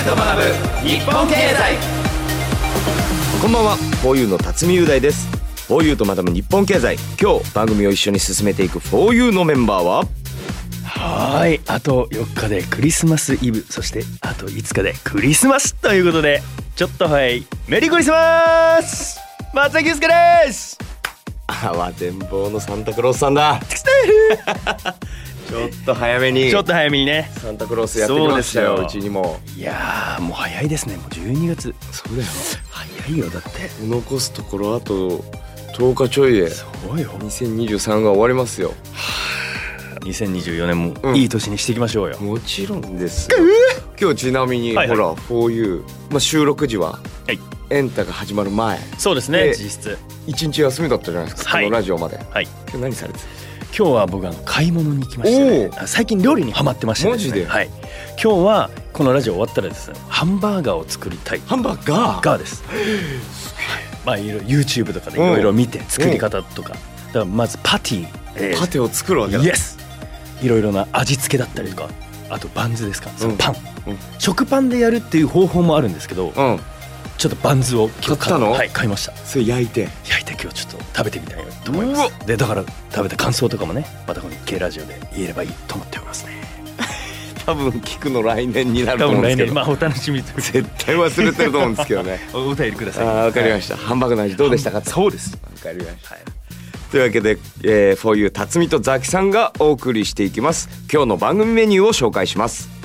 ーと学ぶ日本経済こんばんは、フォーユーの辰巳雄大です。フォーユーと学ぶ日本経済。今日番組を一緒に進めていくフォーユーのメンバーは？はいあと4日でクリスマスイブそしてあと5日でクリスマスということでちょっとはいメリークリスマス松崎祐介ですあわ展望のサンタクロースさんだ。ちょっと早めに。ちょっと早めにねサンタクロースやってきましたよ。うちにも。いやーもう早いですねもう12月そうだよ。早いよだって残すところあと10日ちょいで。そうよ2023が終わりますよ。2024年もうんいい年にしていきましょうよ、もちろんですよ。今日ちなみに、はいはいほら、フォーユー、まあ収録時は。はいエンタが始まる前、そうですねで実質一日休みだったじゃないですか。はいこのラジオまで。はい今日何されてた？今日は僕あの買い物に行きましたね。最近料理にハマってましてすね。マジで？はい。今日はこのラジオ終わったらですねハンバーガーを作りたい。ハンバーガー？ガーです。まあいろいろ YouTube とかでいろいろ見て作り方とか。だからまずパティ、えパテを作るわけだ。イエス。いろいろな味付けだったりとか、あとバンズですか？そのパン、うん食パンでやるっていう方法もあるんですけど、うん。ちょっとバンズを買ったの？はい買いました。それ焼いて？焼いて今日ちょっと食べてみたいと思います。でだから食べた感想とかもね、またこの K ラジオで言えればいいと思っておりますね。多分聞くの来年になると思うんですけど。年まあお楽しみ絶対忘れてると思うんですけどね。おお便りくだあさい。ーわかりました。ハンバーグの味どうでしたか。わそうです。かりました。はい。というわけで、えー、フォーユー辰巳とザキさんがお送りしていきます。今日の番組メニューを紹介します。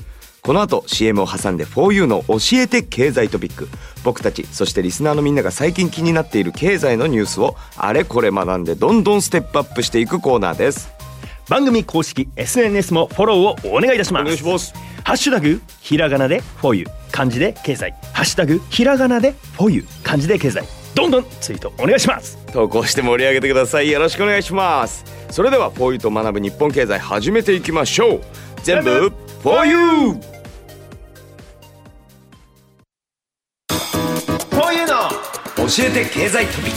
この後 CM を挟んで 4U の教えて経済トピック。僕たちそしてリスナーのみんなが最近気になっている経済のニュースをあれこれ学んでどんどんステップアップしていくコーナーです。番組公式 SNS もフォローをお願いいたします。お願いします。ハッシュタグひらがなで for you 漢字で経済。ハッシュタグひらがなで for you 漢字で経済。どんどんツイートお願いします。投稿して盛り上げてください。よろしくお願いします。それでは 4U と学ぶ日本経済始めていきましょう。全部 4U 教えて経済トピッ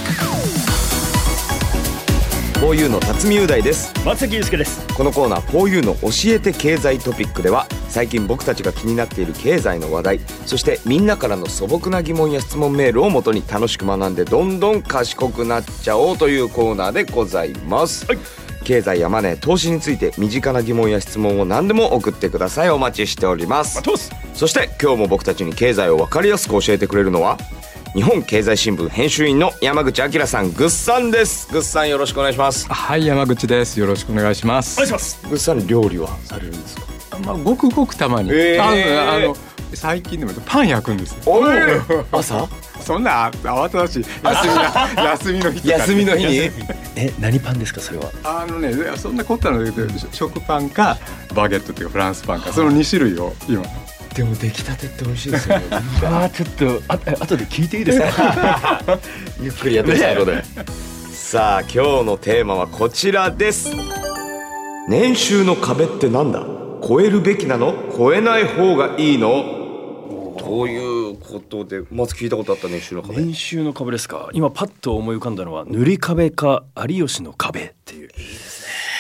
ク。4U の辰巳雄大です。松崎祐介です。このコーナー 4U の教えて経済トピックでは最近僕たちが気になっている経済の話題そしてみんなからの素朴な疑問や質問メールをもとに楽しく学んでどんどん賢くなっちゃおうというコーナーでございます、はい。経済やマネー投資について身近な疑問や質問を何でも送ってください。お待ちしております。そして今日も僕たちに経済を分かりやすく教えてくれるのは日本経済新聞編集員の山口明さんぐっさんです。ぐっさんよろしくお願いします。はい山口です。よろしくお願いします。お願いします。ぐっさん料理はされるんですか？まあごくごくたまに、えー。あのあの最近でもパン焼くんですよ。おい朝？そんな慌ただしい。休みな休みの日休みの日に？え何パンですかそれは？あのねそんな凝ったので食パンかバゲットっていうかフランスパンかその2種類を今でも出来たてって美味しいですよ。ね あーちょっとああ後で聞いていいですか？ゆっくりやってください。後でさあ今日のテーマはこちらです。年収の壁ってなんだ？超えるべきなの？超えない方がいいの？ということでまず聞いたことあった年収の壁。年収の壁ですか？今パッと思い浮かんだのは塗り壁か有吉の壁っていう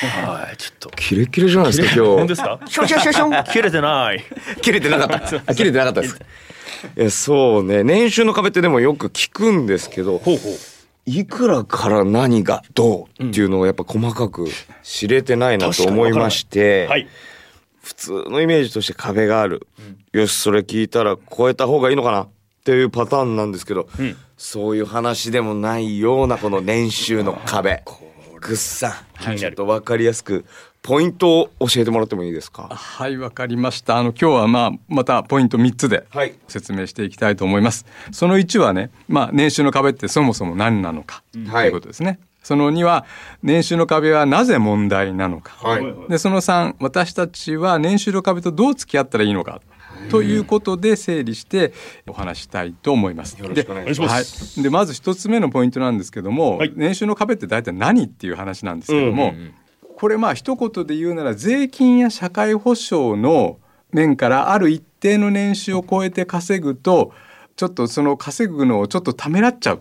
はい。ちょっと。キレッキレじゃないですか今日。本当ですか？シュンシュンシュンシュン切れてない。切れてなかった。あ切れてなかったですえそうね。年収の壁ってでもよく聞くんですけどほうほう。いくらから何がどうっていうのをやっぱ細かく知れてないなと思いまして、はい。普通のイメージとして壁がある、よしそれ聞いたら超えた方がいいのかなっていうパターンなんですけど、ん。そういう話でもないようなこの年収の壁。ぐっさん気になる。ちょっと分かりやすくポイントを教えてもらってもいいですか？はいわかりました。あの今日はまあまたポイント3つではい。説明していきたいと思います、その1はねまあ年収の壁ってそもそも何なのかということですね、その2は年収の壁はなぜ問題なのか、はい。でその3私たちは年収の壁とどう付き合ったらいいのかということで整理してお話したいと思います。よろしくお願いします。はい、でまず一つ目のポイントなんですけども、はい。年収の壁って大体何っていう話なんですけども、うんうん。これまあ一言で言うなら税金や社会保障の面からある一定の年収を超えて稼ぐとちょっとその稼ぐのをちょっとためらっちゃう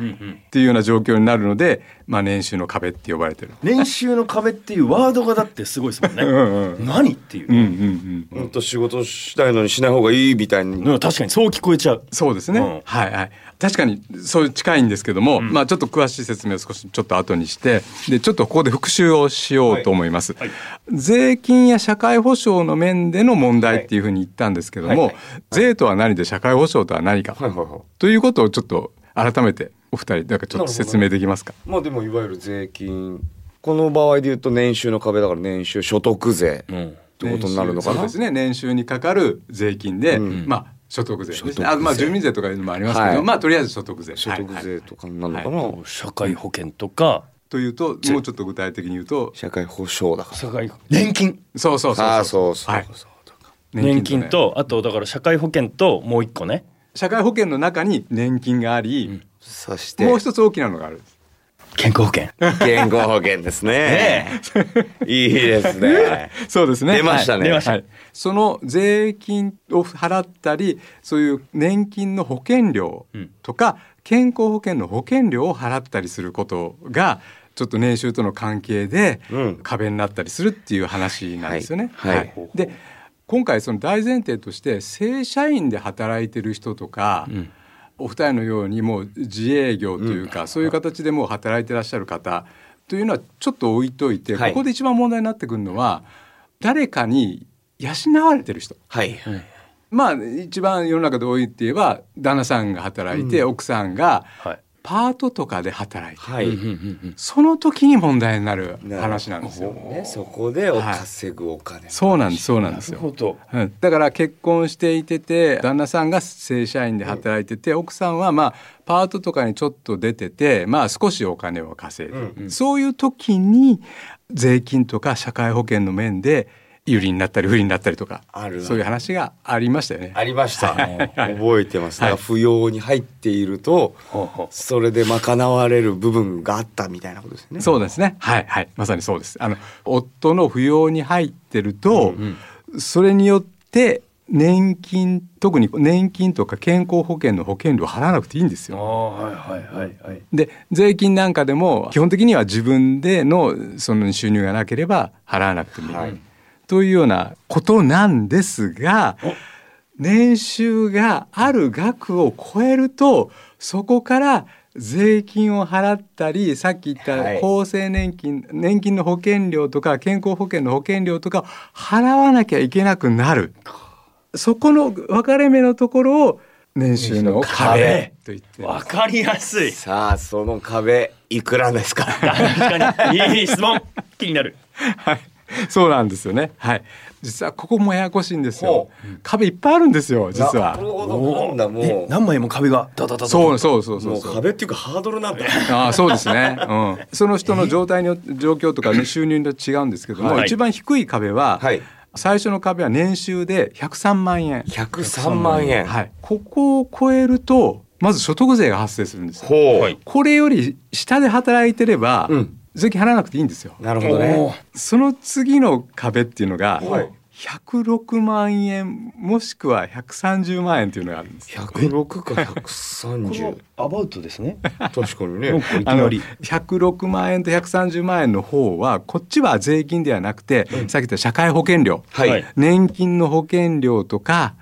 っていうような状況になるので、まあ、年収の壁って呼ばれてる。年収の壁っていうワードがだってすごいですもんね。んうん何っていう。うんうんうん本当仕事したいのにしない方がいいみたいに。うん確かにそう聞こえちゃう。そうですね、うん。はいはい。確かにそう近いんですけども、まあちょっと詳しい説明を少しちょっと後にしてでちょっとここで復習をしようと思います、はい税金や社会保障の面での問題っていうふうに言ったんですけども、はい。はい。税とは何で社会保障とは何か、はいはいはい。ということをちょっと改めてお二人なんかちょっと説明できますか？まあでもいわゆる税金。この場合で言うと年収の壁だから年収所得税。うん。ってことになるのかな？そうですね。年収にかかる税金で、うん。まあ所得税。ですね所得税。あまあ住民税とかいうのもありますけど、はい。まあとりあえず所得税。所得はい。はい税とかになるのかな、社会保険とか。というともうちょっと具体的に言うと社会保障だから。社会年金そうそうそうそう。そうそうはい。そう年金ね。とあとだから社会保険ともう一個ね社会保険の中に年金があり、そして。もう一つ大きなのがあるんです。健康保険。健康保険ですね。いいですね。そうですね。出ましたね。出ました。はい、その税金を払ったりそういう年金の保険料とか、健康保険の保険料を払ったりすることがちょっと年収との関係でうん。壁になったりするっていう話なんですよね。はい。はい。で今回その大前提として正社員で働いてる人とか、お二人のようにもう自営業というか、そういう形でもう働いてらっしゃる方というのはちょっと置いといて、はい。ここで一番問題になってくるのは誰かに養われてる人。はい。まあ一番世の中で多いって言えば旦那さんが働いて、奥さんがはい。パートとかで働いて、はい、その時に問題になる話なんですよ。ね、そこでお稼ぐお金、そうなんですそうなんですよ。うん。だから結婚していてて旦那さんが正社員で働いてて、奥さんはまあパートとかにちょっと出ててまあ少しお金を稼いでる、そういう時に税金とか社会保険の面で有利になったり不利になったりとかあるそういう話がありましたよね。ありました、はい覚えてます、はい扶養に入っているとそれで賄われる部分があったみたいなことですねそうですね。はいはい。まさにそうです。あの夫の扶養に入ってると、それによって年金特に年金とか健康保険の保険料を払わなくていいんですあよ。あはいはいはいはい。で税金なんかでも基本的には自分でのその収入がなければ払わなくてもいい、はいというようなことなんですが年収がある額を超えるとそこから税金を払ったりさっき言ったはい厚生年金、年金の保険料とか健康保険の保険料とかを払わなきゃいけなくなるそこの分かれ目のところを年収の壁と言ってわかりやすい。さあその壁いくらですか？確かにいい質問。気になる。はい、そうなんですよね。はい、実はここもややこしいんですよ。ほ。壁いっぱいあるんですよ、実なはる。ほどなんだもえう何枚も壁が。そうそうそうそう。壁っていうかハードルなんだ。ああそうですね、うん、その人の状態によって状況とか、ね、収入によって違うんですけども、はい。一番低い壁は、はい。最初の壁は年収で103万円、103万円。はい、ここを超えるとまず所得税が発生するんですよ。ほう、はいこれより下で働いてれば、うん税金払わなくていいんですよ。なるほどね。その次の壁っていうのが、はい。106万円もしくは130万円っていうのがあるんです。よ。106かこの130アバウトですね。確かにね。あのなり。106万円と130万円の方はこっちは税金ではなくて、さっき言った社会保険料、はい、はい。年金の保険料とか、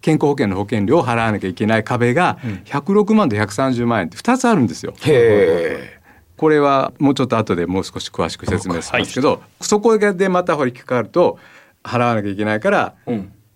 健康保険の保険料を払わなきゃいけない壁が106万と130万円って2つあるんですよ。へこれはもうちょっと後でもう少し詳しく説明しますけど、そこでまたほら引っかかると払わなきゃいけないから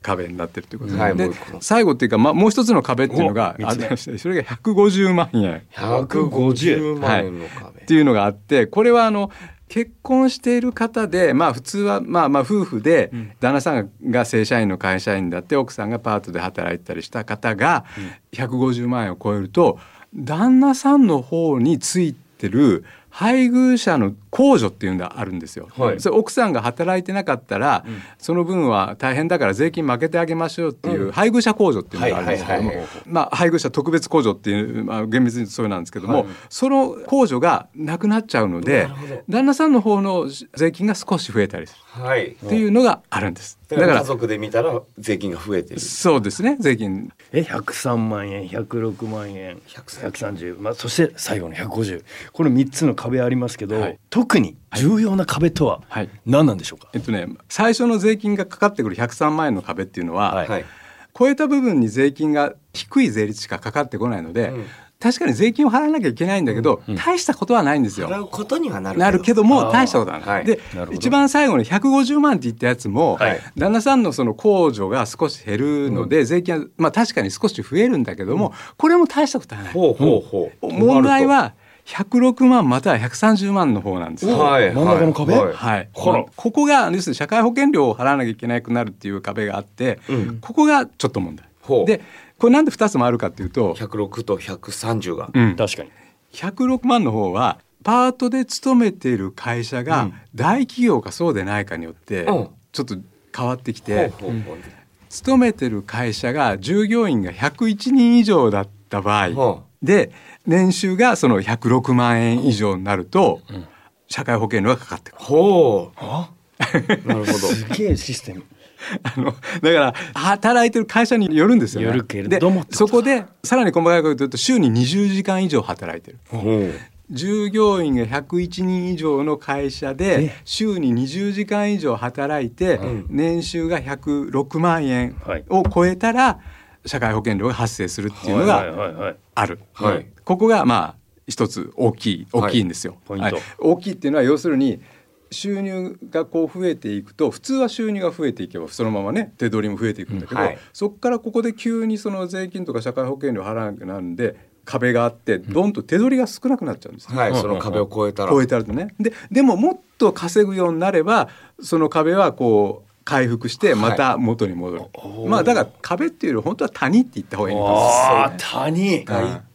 壁になってるということで,、う一個。最後っていうか、まあ、もう一つの壁っていうのがありましてそれが150万円。え150万円の壁、っていうのがあってこれはあの結婚している方でまあ普通はまあまあ夫婦で旦那さんが正社員の会社員だって奥さんがパートで働いてたりした方が150万円を超えると旦那さんの方についてる配偶者の控除っていうのがあるんですよ。はい。それ奥さんが働いてなかったら、その分は大変だから税金負けてあげましょうっていう配偶者控除っていうのがあるんですけども、はいはいはいまあ配偶者特別控除っていう、まあ、厳密にそうなんですけども、その控除がなくなっちゃうので旦那さんの方の税金が少し増えたりするはい。っていうのがあるんです。だから家族で見たら税金が増えてる。そうですね税金。え103万円106万円130まあそして最後の150これ3つの壁ありますけど、はい。特に重要な壁とははい。何なんでしょうか、えっとね最初の税金がかかってくる103万円の壁っていうのは、はい。はい超えた部分に税金が低い税率しかかかってこないので、確かに税金を払わなきゃいけないんだけど、大したことはないんですよ。払うことにはなるなるけども大したことはない。はいで一番最後の150万って言ったやつも、はい。旦那さんのその控除が少し減るので、税金はまあ確かに少し増えるんだけども、これも大したことはない。ほうほうほう。問題は106万または130万の方なんですよ。はい真ん中の壁？はい。はい、ここが要するに社会保険料を払わなきゃいけなくなるっていう壁があって、ここがちょっと問題。でこれなんで2つもあるかっていうと、106と130が。うん。確かに。106万の方はパートで勤めている会社が大企業かそうでないかによってうん。ちょっと変わってきほてうほうほう。勤めてる会社が従業員が101人以上だった場合はで年収がその106万円以上になると社会保険料がかかってくる。ほう。なるほど。すげえシステム あのだから働いてる会社によるんですよね。よるけれどもそこでさらに細かいこと言うと週に20時間以上働いてる。従業員が101人以上の会社でえ？週に20時間以上働いてん。年収が106万円はい。を超えたら社会保険料が発生するっていうのはいがはいはい。ある。はい。ここがまあ一つ大きい大きいんですよ。ポイント。はい。大きいっていうのは要するに収入がこう増えていくと普通は収入が増えていけばそのままね手取りも増えていくんだけど、うんはい。そこからここで急にその税金とか社会保険料払わなくなるんで壁があってどんと手取りが少なくなっちゃうんですね。はいその壁を越えたら。超えたらとね。ででももっと稼ぐようになればその壁はこう回復してまた元に戻る、まあだから壁っていうより本当は谷って言った方がいいんですああ谷。一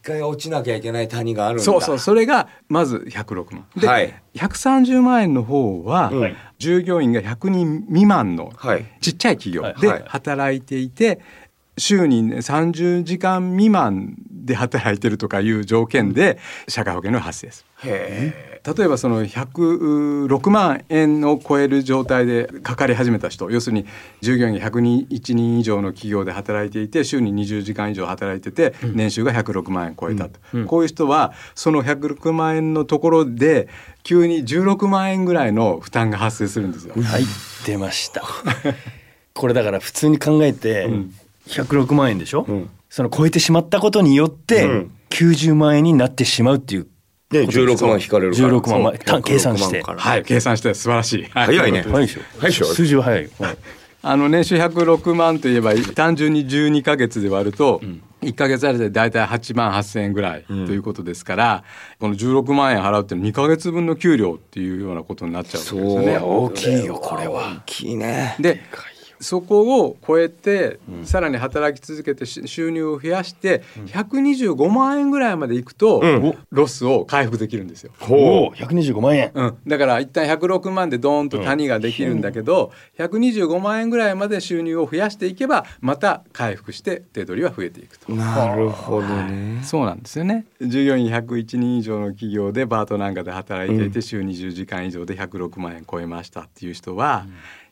回落ちなきゃいけない谷があるんだ。そうそうそれがまず106万。で、はい。130万円の方は、うん。従業員が100人未満のはい。ちっちゃい企業はい。ではい。働いていて、週に、ね、30時間未満で働いてるとかいう条件で社会保険料が発生す。る。へ例えばその106万円を超える状態でかかり始めた人要するに従業員が101人以上の企業で働いていて週に20時間以上働いてて年収が106万円超えたと、こういう人はその106万円のところで急に16万円ぐらいの負担が発生するんですよ。はい出ました。これだから普通に考えて106万円でしょ、んその超えてしまったことによってうん。90万円になってしまうっていうで16万引かれるから。16万。まそう。単計算して。106万から。はい、計算して素晴らしい。は早いね。早いでしょ。早いでしょ。数字は早い、はい。あの年収106万といえば単純に12ヶ月で割ると1ヶ月あたりで大体8万8,000円ぐらいということですから、この16万円払うって2ヶ月分の給料っていうようなことになっちゃうわけですよね。大きいよこれは。大きいね。でそこを超えて、さらに働き続けてし収入を増やして125万円ぐらいまでいくと、ん。ロスを回復できるんですよ。おお125万円。うん、だから一旦106万でドーンと谷ができるんだけど、125万円ぐらいまで収入を増やしていけばまた回復して手取りは増えていくと。なるほどね。そうなんですよね。従業員101人以上の企業でバートなんかで働いていて、週20時間以上で106万円超えましたっていう人は、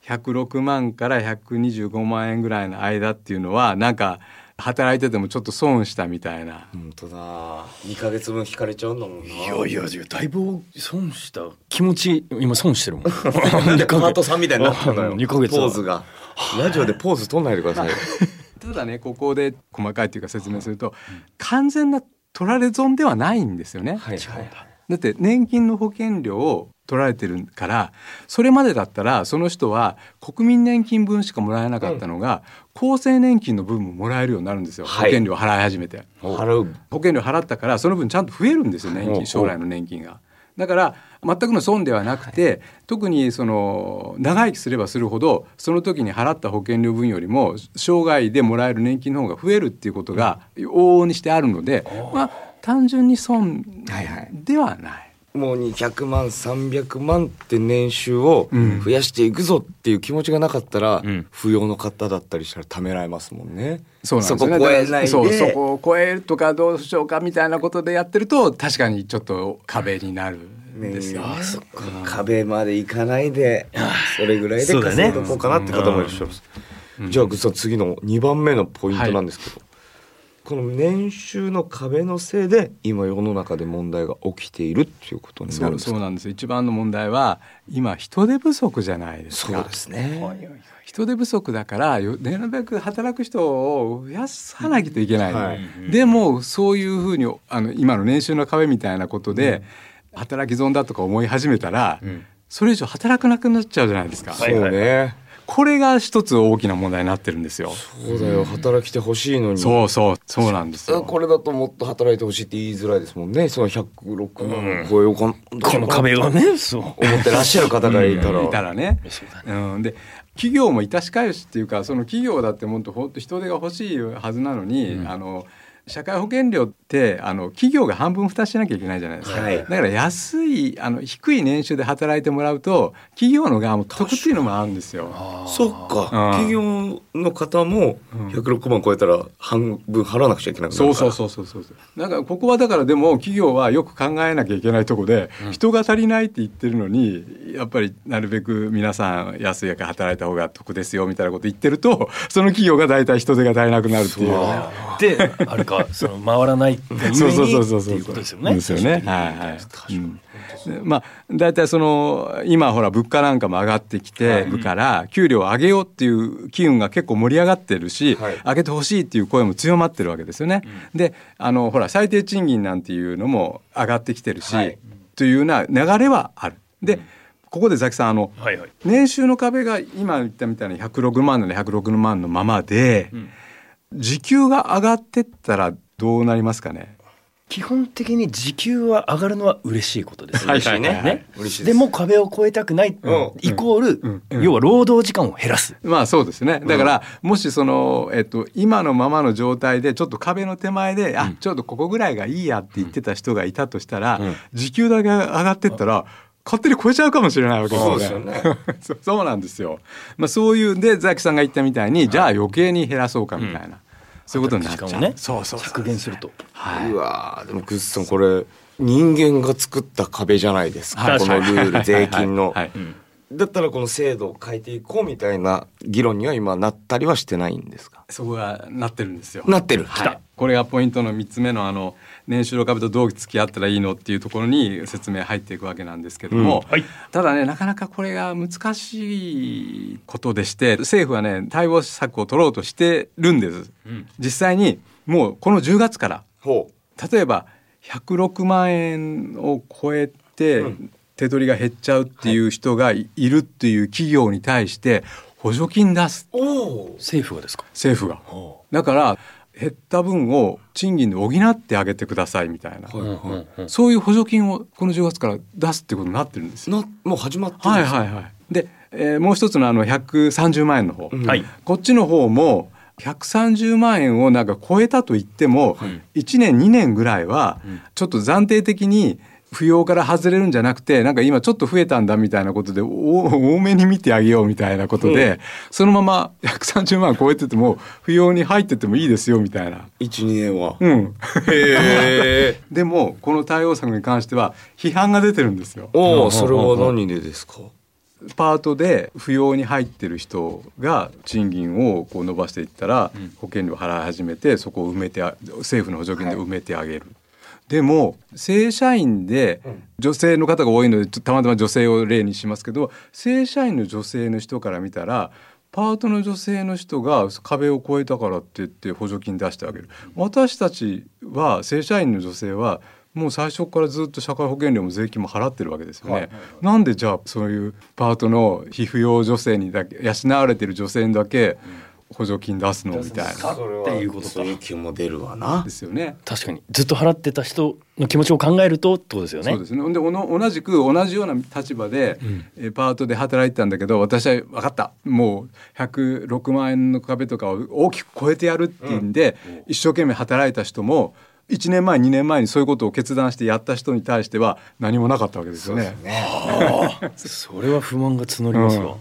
106万から125万円ぐらいの間っていうのはなんか働いててもちょっと損したみたいな、本当だ。2ヶ月分引かれちゃうんだもんな。いやいやいやだいぶ損した気持ち今損してるもん。パートさんみたいになったのよ2ヶ月は。ポーズが。ラジオでポーズ取んないでください。よ ただねここで細かいというか説明すると、完全な取られ損ではないんですよね。はいはい。だって年金の保険料を取られてるからそれまでだったらその人は国民年金分しかもらえなかったのが、厚生年金の分ももらえるようになるんですよ、はい。保険料払い始めて。保険料払ったからその分ちゃんと増えるんですよ年金将来の年金が。だから全くの損ではなくて、特にその長生きすればするほどその時に払った保険料分よりも生涯でもらえる年金の方が増えるっていうことが往々にしてあるので、まあ単純に損はいはい。ではない。もう200万300万って年収を増やしていくぞっていう気持ちがなかったら、ん。扶養の方だったりしたら貯められますもんね。そうなんですよ。ね。こ超えないで。そうそこを超えるとかどうしようかみたいなことでやってると確かにちょっと壁になるんですよ。ね。ねそっか。壁まで行かないでそれぐらいで稼いどこうかなって方もいらっしゃいます。じゃあグッさん次の2番目のポイントなんですけど、この年収の壁のせいで今世の中で問題が起きているっていうことになるんですか？そうなんです。一番の問題は今人手不足じゃないですか。そうですね。人手不足だからよなるべく働く人を増やさなきゃいけない、はい。でもそういうふうにあの今の年収の壁みたいなことで、働き損だとか思い始めたら、ん。それ以上働かなくなっちゃうじゃないですか、はいそうね。これが一つ大きな問題になってるんですよ。そうだよ働きてほしいのに。そうそうそうなんですよ。これだともっと働いてほしいって言いづらいですもんね。その106万超えようかな、この壁をねそう思ってらっしゃる方がいたら。いたらね。そうん、で企業も致し返しっていうかその企業だってもっとほんと人手が欲しいはずなのに、あの社会保険料ってあの企業が半分負担しなきゃいけないじゃないですか、はい。だから安いあの低い年収で働いてもらうと企業の側も得っていうのもあるんですよ。そっか、企業の方も106万超えたら半分払わなくちゃいけなくなるから。そうそうそうそうそうだからここはだからでも企業はよく考えなきゃいけないとこで、人が足りないって言ってるのにやっぱりなるべく皆さん安いやから働いた方が得ですよみたいなこと言ってるとその企業が大体人手が足りなくなるっていう。であるかその回らないっていうことですよね。ですよね。はいはい。うんでまあ大体その今ほら物価なんかも上がってきてるから給料を上げようっていう機運が結構盛り上がってるし、はい上げてほしいっていう声も強まってるわけですよね。であのほら最低賃金なんていうのも上がってきてるし、はいというような流れはある。でここでザキさんあの、はいはい。年収の壁が今言ったみたいに106万なら106万のままで、時給が上がってったらどうなりますかね？基本的に時給は上がるのは嬉しいことです。はい嬉しいねはい。はいね。嬉しいです。でも壁を越えたくない、うん。イコール、うん。うん。要は労働時間を減らす。まあそうですね。だから、もしその、えっと、今のままの状態でちょっと壁の手前で、あちょっとここぐらいがいいやって言ってた人がいたとしたら、時給だけ上がってったら、勝手に超えちゃうかもしれないわけですよね。そう そうなんですよ。まあそういうでザキさんが言ったみたいに、じゃあ余計に減らそうかみたいな、そういうことになっちゃう。ねそうそう削減すると。はい。うわーでもグッズさんこれ人間が作った壁じゃないですか、はい。このルール税金の、はい。だったらこの制度を変えていこうみたいな議論には今なったりはしてないんですか？そこがなってるんですよ。なってる、はい、これがポイントの3つ目のあの年収の壁とどう付き合ったらいいのっていうところに説明入っていくわけなんですけども、うん。はい。ただねなかなかこれが難しいことでして政府はね対応策を取ろうとしてるんです、実際にもうこの10月からほ例えば106万円を超えて手取りが減っちゃうっていう人がいるっていう企業に対して補助金出す。政府がですか？政府が。だから減った分を賃金で補ってあげてくださいみたいな、はいはそういう補助金をこの10月から出すってことになってるんですよ。なもう始まってるんですか？はいはいはい。で、えーもう一つのあの130万円の方、うん。はい。こっちの方も130万円をなんか超えたと言っても、1年2年ぐらいはちょっと暫定的に扶養から外れるんじゃなくてなんか今ちょっと増えたんだみたいなことでお多めに見てあげようみたいなことで、そのまま130万超えてても扶養に入っててもいいですよみたいな。12年は、うん、でもこの対応策に関しては批判が出てるんですよ。おおそれは何でですか？パートで扶養に入ってる人が賃金をこう伸ばしていったら保険料払い始めてそこを埋めてあ政府の補助金で埋めてあげる。でも正社員で女性の方が多いのでたまたま女性を例にしますけど正社員の女性の人から見たらパートの女性の人が壁を越えたからって言って補助金出してあげる。私たちは正社員の女性はもう最初からずっと社会保険料も税金も払ってるわけですよね。なんでじゃあそういうパートの被扶養女性にだけ養われてる女性にだけ補助金出すの？みたいな。っていうことかそういう気も出るわな。ですよね。確かに。ずっと払ってた人の気持ちを考えるとってことですよね。そうですね。でおの同じく同じような立場で、えーパートで働いてたんだけど私は分かった。もう106万円の壁とかを大きく超えてやるっていうんで、一生懸命働いた人も1年前2年前にそういうことを決断してやった人に対しては何もなかったわけですよね。そ れは不満が募りますわ、うん。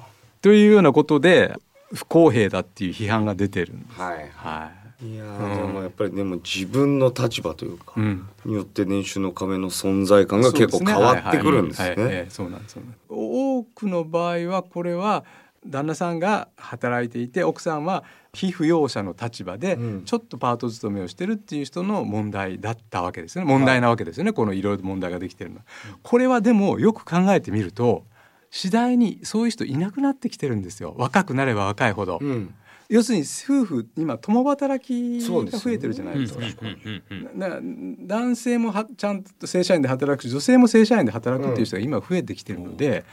というようなことで不公平だっていう批判が出てるんです。はいはいやーでもやっぱりでも自分の立場というか、い。うん。によって年収の壁の存在感が結構変わってくるんですね。えそうなんです。そうなんです多くの場合はこれは旦那さんが働いていて奥さんは被扶養者の立場でうんちょっとパート勤めをしてるっていう人の問題だったわけですよね問題なわけですよね、このいろいろ問題ができてるのは。これはでもよく考えてみると次第にそういう人いなくなってきてるんですよ若くなれば若いほど。うん要するに夫婦今共働きが増えてるじゃないですか。うんうんだから男性もはちゃんと正社員で働くし女性も正社員で働くっていう人が今増えてきてるので、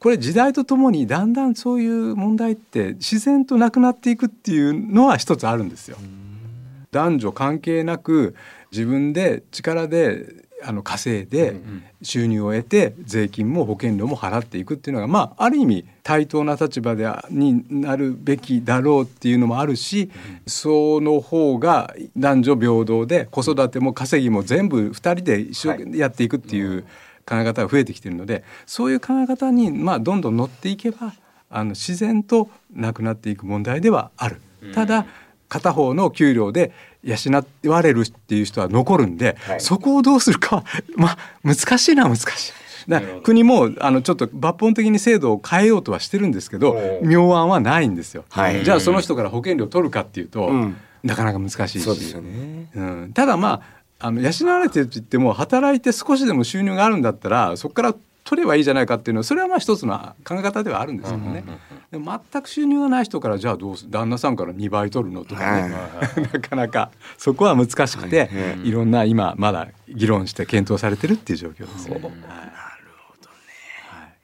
これ時代とともにだんだんそういう問題って自然となくなっていくっていうのは一つあるんですよ。男女関係なく自分で力であの稼いで収入を得て税金も保険料も払っていくっていうのがまあある意味対等な立場でになるべきだろうっていうのもあるし、その方が男女平等で子育ても稼ぎも全部2人で一生懸命やっていくっていう考え方が増えてきてるのでそういう考え方にまあどんどん乗っていけばあの自然となくなっていく問題ではある。ただ片方の給料で養われるっていう人は残るんで、はい。そこをどうするかは まあ難しいな難しい。だ国もあのちょっと抜本的に制度を変えようとはしてるんですけど妙案はないんですよ。はい。じゃあその人から保険料取るかっていうと、うん。なかなか難しいし。そうですよね。うん、ただまああの養われてると言っても働いて少しでも収入があるんだったらそこから取ればいいじゃないかっていうのはそれはまあ一つの考え方ではあるんですけどね、でも全く収入がない人からじゃあどうす旦那さんから2倍取るのとかね、なかなかそこは難しくて、はい。いろんな今まだ議論して検討されてるっていう状況ですね。はい。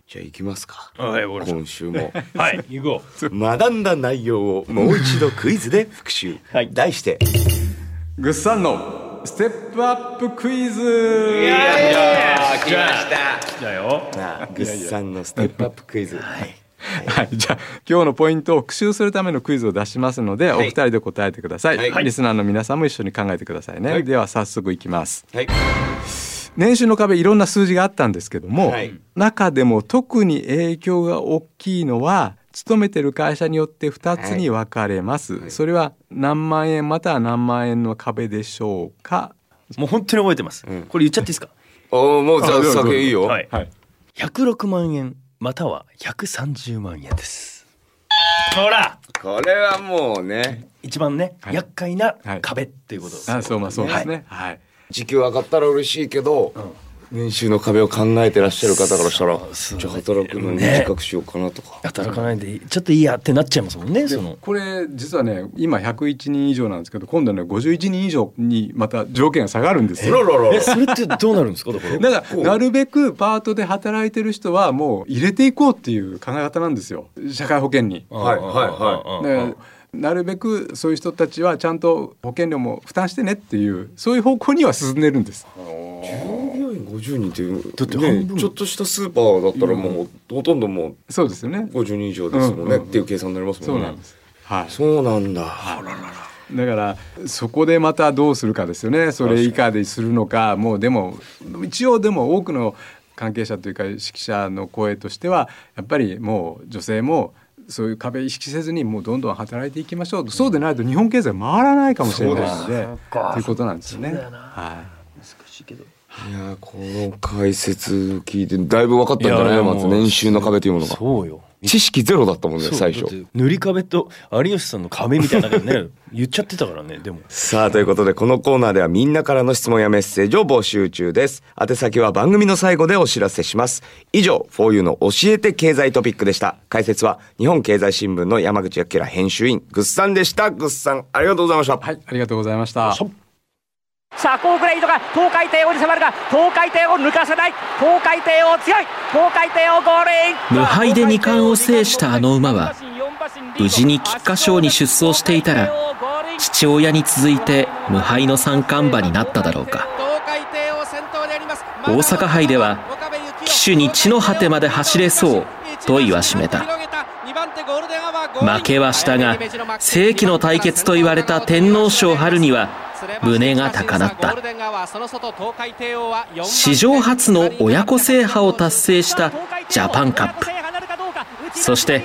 じゃあ行きますか。はい今週も。はい行こう。学んだ内容をもう一度クイズで復習。はい。題して。ぐっさんのステップアップクイズ。いやー来ました。だよ。なあグッさんのステップアップクイズ。はい。はい、じゃあ今日のポイントを復習するためのクイズを出しますので、い。お二人で答えてください、はい。リスナーの皆さんも一緒に考えてくださいね、はい。では早速いきます。はい。年収の壁いろんな数字があったんですけども、はい中でも特に影響が大きいのは勤めてる会社によって2つに分かれます、はい。それは何万円または何万円の壁でしょうか？もう本当に覚えてます、うん。これ言っちゃっていいですか？おーもうさあどうぞ酒いいよ。はい。はい。106万円または130万円です。ほら！これはもうね。一番ね、はい。厄介なはい。壁っていうことです、あそうまあそうですね。はい、時給上がったら嬉しいけど、年収の壁を考えてらっしゃる方からしたら、じゃあ働くのにね。短くしようかなとか。働かないでいいちょっといいやってなっちゃいますもんねその。これ実はね今101人以上なんですけど今度ね51人以上にまた条件が下がるんですよ。えそれってどうなるんですか？だからだからなるべくパートで働いてる人はもう入れていこうっていう考え方なんですよ。社会保険に。はいはいはいなるべくそういう人たちはちゃんと保険料も負担してねっていうそういう方向には進んでるんです。従業員50人っていうだってね半分。ちょっとしたスーパーだったらもうほとんどもそうですよね。う。50人以上ですもんね、うんうんうん。っていう計算になりますもんね。そうなんです。はい。そうなんだ、だからそこでまたどうするかですよね。それ以下でするのか。もうでも一応でも多くの関係者というか指揮者の声としてはやっぱりもう女性もそういう壁意識せずにもうどんどん働いていきましょう。と、そうでないと日本経済回らないかもしれないので。ということなんですよね。は難しいけどいやーこの解説聞いてだいぶ分かったんじゃないまず年収の壁というものが。そうよ。知識ゼロだったもんね最初。塗り壁と有吉さんの壁みたいなのね 言っちゃってたからねでも。さあということでこのコーナーではみんなからの質問やメッセージを募集中です。宛先は番組の最後でお知らせします。以上 4U の教えて経済トピックでした。解説は日本経済新聞の山口明編集員ぐっさんでした。ぐっさんありがとうございました、い、はい、ありがとうございました。さあコーグレイドが東海帝王に迫るが東海帝王抜かせない。東海帝王強い。東海帝王ゴールイン。無敗で二冠を制したあの馬は無事に菊花賞に出走していたら父親に続いて無敗の三冠馬になっただろうか。大阪杯では騎手に地の果てまで走れそうと言わしめた負けはしたが世紀の対決と言われた天皇賞春には胸が高鳴った。史上初の親子制覇を達成したジャパンカップ。そして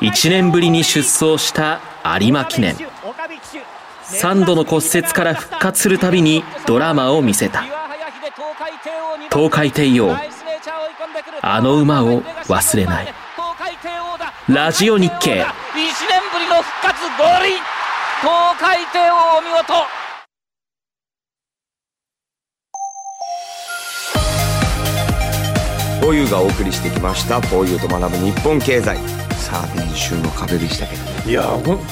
1年ぶりに出走した有馬記念。3度の骨折から復活するたびにドラマを見せた。東海帝王あの馬を忘れない。ラジオ日経。の復活ゴールイン東海帝王お見事。フォーユーがお送りしてきました「フォーユーと学ぶ日本経済」さあ年収の壁でしたけどいや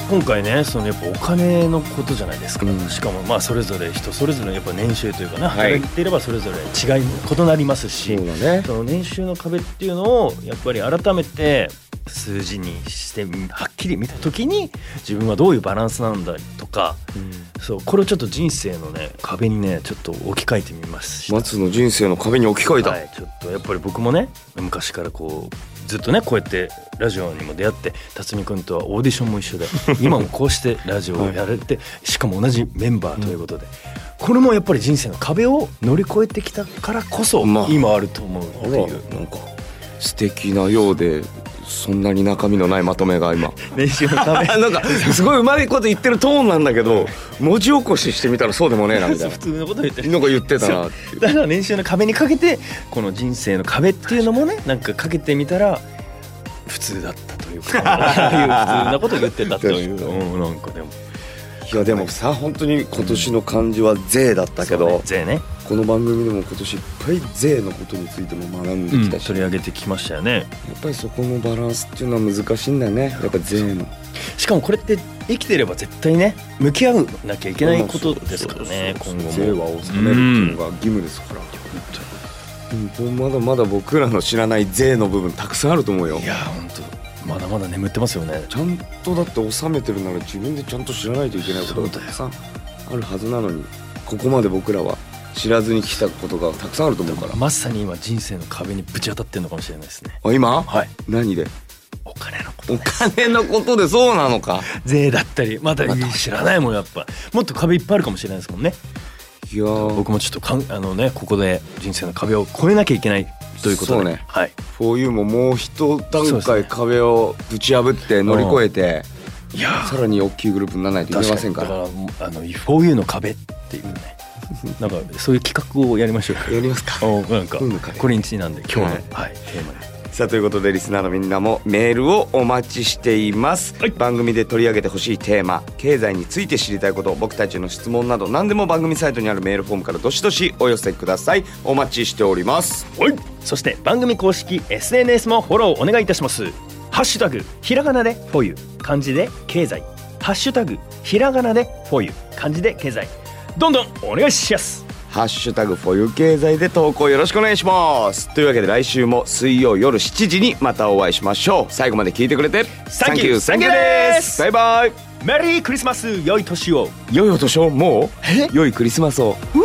今回ねそのやっぱお金のことじゃないですか、うん。しかもまあそれぞれ人それぞれやっぱ年収というかねはい。働いていればそれぞれ違い異なりますし、そうだね。その年収の壁っていうのをやっぱり改めて数字にしてはっきり見た時に自分はどういうバランスなんだとか、そうこれをちょっと人生のね壁にねちょっと置き換えてみました。松の人生の壁に置き換えた、はい、ちょっとやっぱり僕もね昔からこうずっとねこうやってラジオにも出会って辰巳君とはオーディションも一緒で 今もこうしてラジオをやられて、しかも同じメンバーということで、これもやっぱり人生の壁を乗り越えてきたからこそまあ今あると思うっていう。なんか素敵なようでそんなに中身のないまとめが今。年収の壁 なんかすごいうまいこと言ってるトーンなんだけど文字起こししてみたらそうでもねえなみたい 普通のこと言ってる。ななんか言ってたなって。だから年収の壁にかけてこの人生の壁っていうのもねなんかかけてみたら普通だったというか。普通なこと言ってたという、うん、なんかでも。いやでもさ本当に今年の漢字は「税」だったけど、そうね。税ねこの番組でも今年いっぱい税のことについても学んできたし、取り上げてきましたよね。やっぱりそこのバランスっていうのは難しいんだね。やっぱ税の。しかもこれって生きてれば絶対ね向き合うなきゃいけないことですからね今後も。税は納めるっていうのが義務ですから、うん、まだまだ僕らの知らない税の部分たくさんあると思うよ。いや本当まだまだ眠ってますよね。ちゃんとだって納めてるなら自分でちゃんと知らないといけないことがたくさんあるはずなのにここまで僕らは知らずに来たことがたくさんあると思うから。まさに今人生の壁にぶち当たってるのかもしれないですね。あ今？はい。何で？お金のことお金のことでそうなのか。税だったりまだ知らないもんやっぱ。もっと壁いっぱいあるかもしれないですもんね。いやー。僕もちょっとかんあのねここで人生の壁を越えなきゃいけないということで。そうね。はい。4U ももう一段階壁をぶち破って乗り越えて、いやーさらに大きいグループにならないといけませんからからあの 4U の壁っていうね。なんかそういう企画をやりましょうかやりますか。おなんか 4U の壁これにちなんで今日の、ははいいテーマに。さあということでリスナーのみんなもメールをお待ちしています、はい。番組で取り上げてほしいテーマ経済について知りたいこと僕たちの質問など何でも番組サイトにあるメールフォームからどしどしお寄せください。お待ちしております。はい。そして番組公式 SNS もフォローお願いいたします。ハッシュタグひらがなで FOYU 漢字で経済。ハッシュタグひらがなで FOYU 漢字で経済どんどんお願いします。ハッシュタグふぉゆ経済で投稿よろしくお願いします。というわけで来週も水曜夜7時にまたお会いしましょう。最後まで聞いてくれてサンキューサンキューでです。すバイバイ。メリークリスマス良い年を。良いお年をもう？え？良いクリスマスを。う？っ